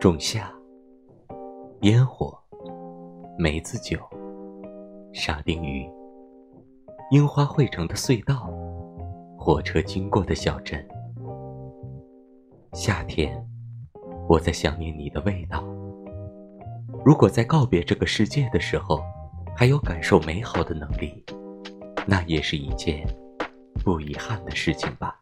仲夏烟火梅子酒沙丁鱼樱花汇成的隧道火车经过的小镇。夏天我在想念你的味道。如果在告别这个世界的时候还有感受美好的能力那也是一件不遗憾的事情吧。